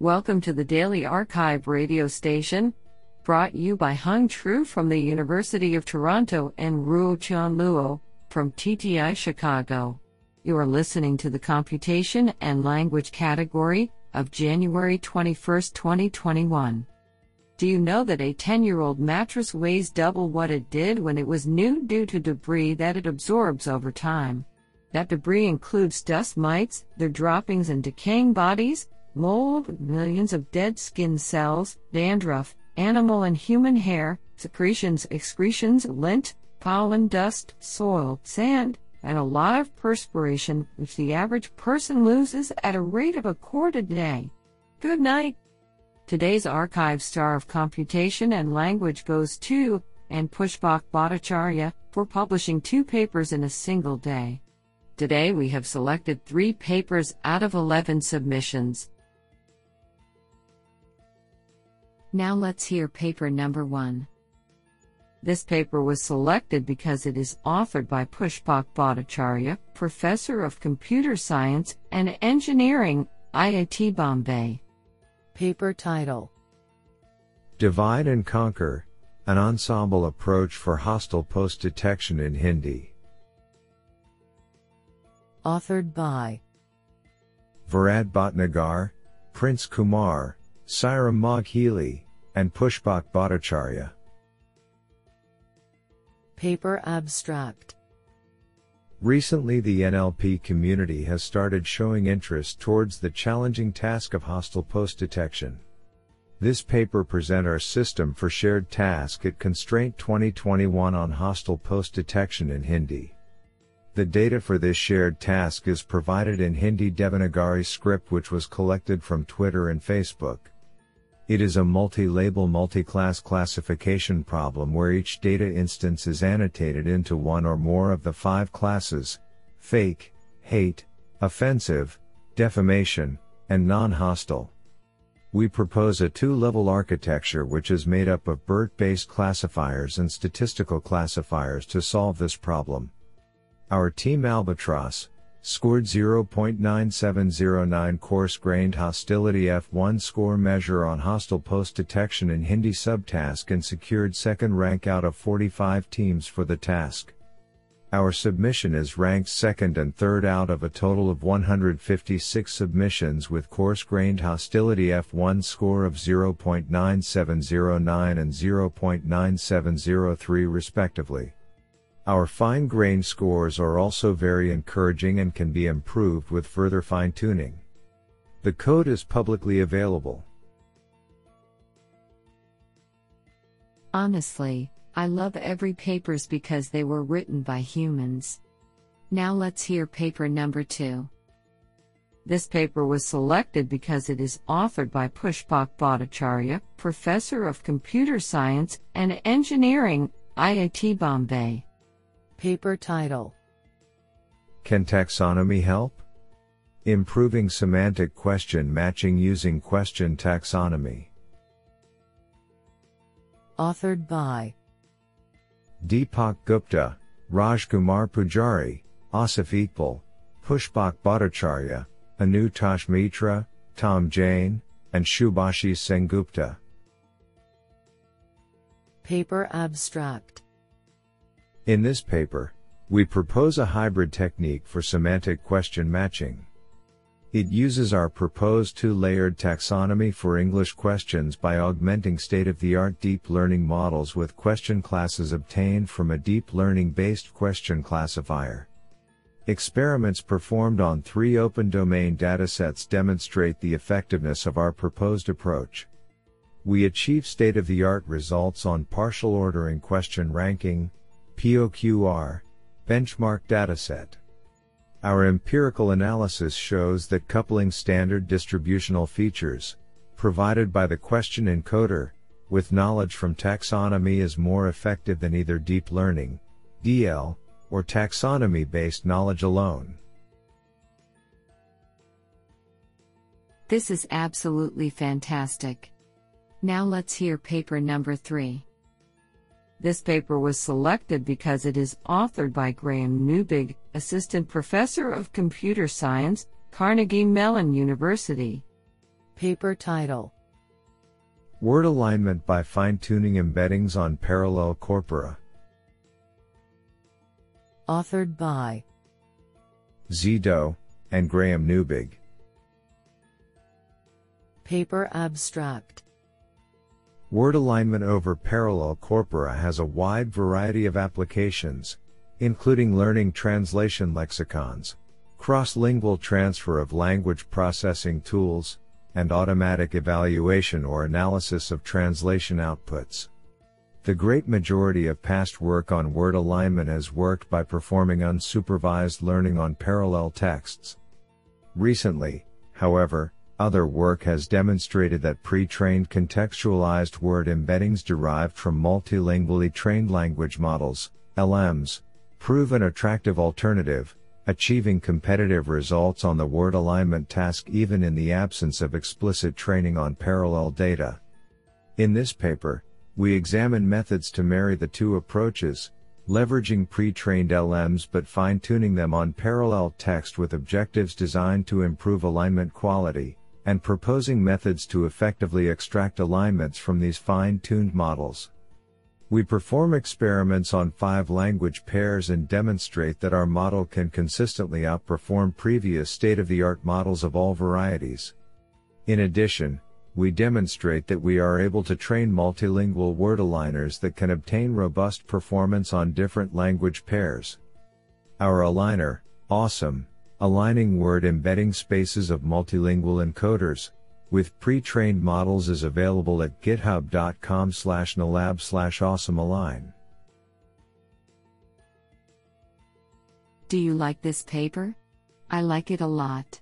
Welcome to the Daily Archive radio station, brought you by Hung Tru from the University of Toronto and Ruotian Luo from TTI Chicago. You are listening to the Computation and Language category of January 21, 2021. Do you know that a 10 year old mattress weighs double what it did when it was new due to debris that it absorbs over time? That debris includes dust mites, their droppings and decaying bodies, mold, millions of dead skin cells, dandruff, animal and human hair, secretions, excretions, lint, pollen, dust, soil, sand, and a lot of perspiration, which the average person loses at a rate of a quart a day. Good night. Today's archive star of computation and language goes to and Pushpak Bhattacharyya for publishing two papers in a single day. Today we have selected three papers out of 11 submissions. Now let's hear paper number one. This paper was selected because it is authored by Pushpak Bhattacharyya, Professor of Computer Science and Engineering, IIT Bombay. Paper title Divide and Conquer An Ensemble Approach for Hostile Post Detection in Hindi. Authored by Varad Bhatnagar, Prince Kumar, Sairam Moghili, and Pushpak Bhattacharyya. Paper Abstract Recently, the NLP community has started showing interest towards the challenging task of hostile post detection. This paper present our system for shared task at Constraint 2021 on hostile post detection in Hindi. The data for this shared task is provided in Hindi Devanagari script which was collected from Twitter and Facebook. It is a multi-label multi-class classification problem where each data instance is annotated into one or more of the five classes, fake, hate, offensive, defamation, and non-hostile. We propose a two-level architecture which is made up of BERT-based classifiers and statistical classifiers to solve this problem. Our team Albatross scored 0.9709 coarse grained hostility F1 score measure on hostile post detection in Hindi subtask and secured second rank out of 45 teams for the task. Our submission is ranked second and third out of a total of 156 submissions with coarse grained hostility F1 score of 0.9709 and 0.9703 respectively. Our fine grained scores are also very encouraging and can be improved with further fine tuning. The code is publicly available. Honestly, I love every papers because they were written by humans. Now let's hear paper number 2. This paper was selected because it is authored by Pushpak Bhattacharyya, Professor of Computer Science and Engineering, IIT Bombay. Paper title Can taxonomy help? Improving semantic question matching using question taxonomy. Authored by Deepak Gupta, Rajkumar Pujari, Asif Ekbal, Pushpak Bhattacharyya, Anu Tosh Mitra, Tom Jain, and Shubhashis Sengupta. Paper Abstract In this paper, we propose a hybrid technique for semantic question matching. It uses our proposed two-layered taxonomy for English questions by augmenting state-of-the-art deep learning models with question classes obtained from a deep learning-based question classifier. Experiments performed on three open domain datasets demonstrate the effectiveness of our proposed approach. We achieve state-of-the-art results on partial ordering question ranking, POQR, benchmark dataset. Our empirical analysis shows that coupling standard distributional features, provided by the question encoder, with knowledge from taxonomy is more effective than either deep learning, DL, or taxonomy based knowledge alone. This is absolutely fantastic. Now let's hear paper number 3. This paper was selected because it is authored by Graham Neubig, Assistant Professor of Computer Science, Carnegie Mellon University. Paper title Word alignment by fine tuning embeddings on parallel corpora. Authored by Zito and Graham Neubig. Paper abstract Word alignment over parallel corpora has a wide variety of applications, including learning translation lexicons, cross-lingual transfer of language processing tools, and automatic evaluation or analysis of translation outputs. The great majority of past work on word alignment has worked by performing unsupervised learning on parallel texts. Recently, however, other work has demonstrated that pre-trained contextualized word embeddings derived from multilingually trained language models, LMs, prove an attractive alternative, achieving competitive results on the word alignment task even in the absence of explicit training on parallel data. In this paper, we examine methods to marry the two approaches, leveraging pre-trained LMs but fine-tuning them on parallel text with objectives designed to improve alignment quality, and proposing methods to effectively extract alignments from these fine-tuned models. We perform experiments on five language pairs and demonstrate that our model can consistently outperform previous state-of-the-art models of all varieties. In addition, we demonstrate that we are able to train multilingual word aligners that can obtain robust performance on different language pairs. Our aligner, Awesome, Aligning word embedding spaces of multilingual encoders, with pre-trained models is available at github.com slash neulab slash awesomealign. Do you like this paper? I like it a lot.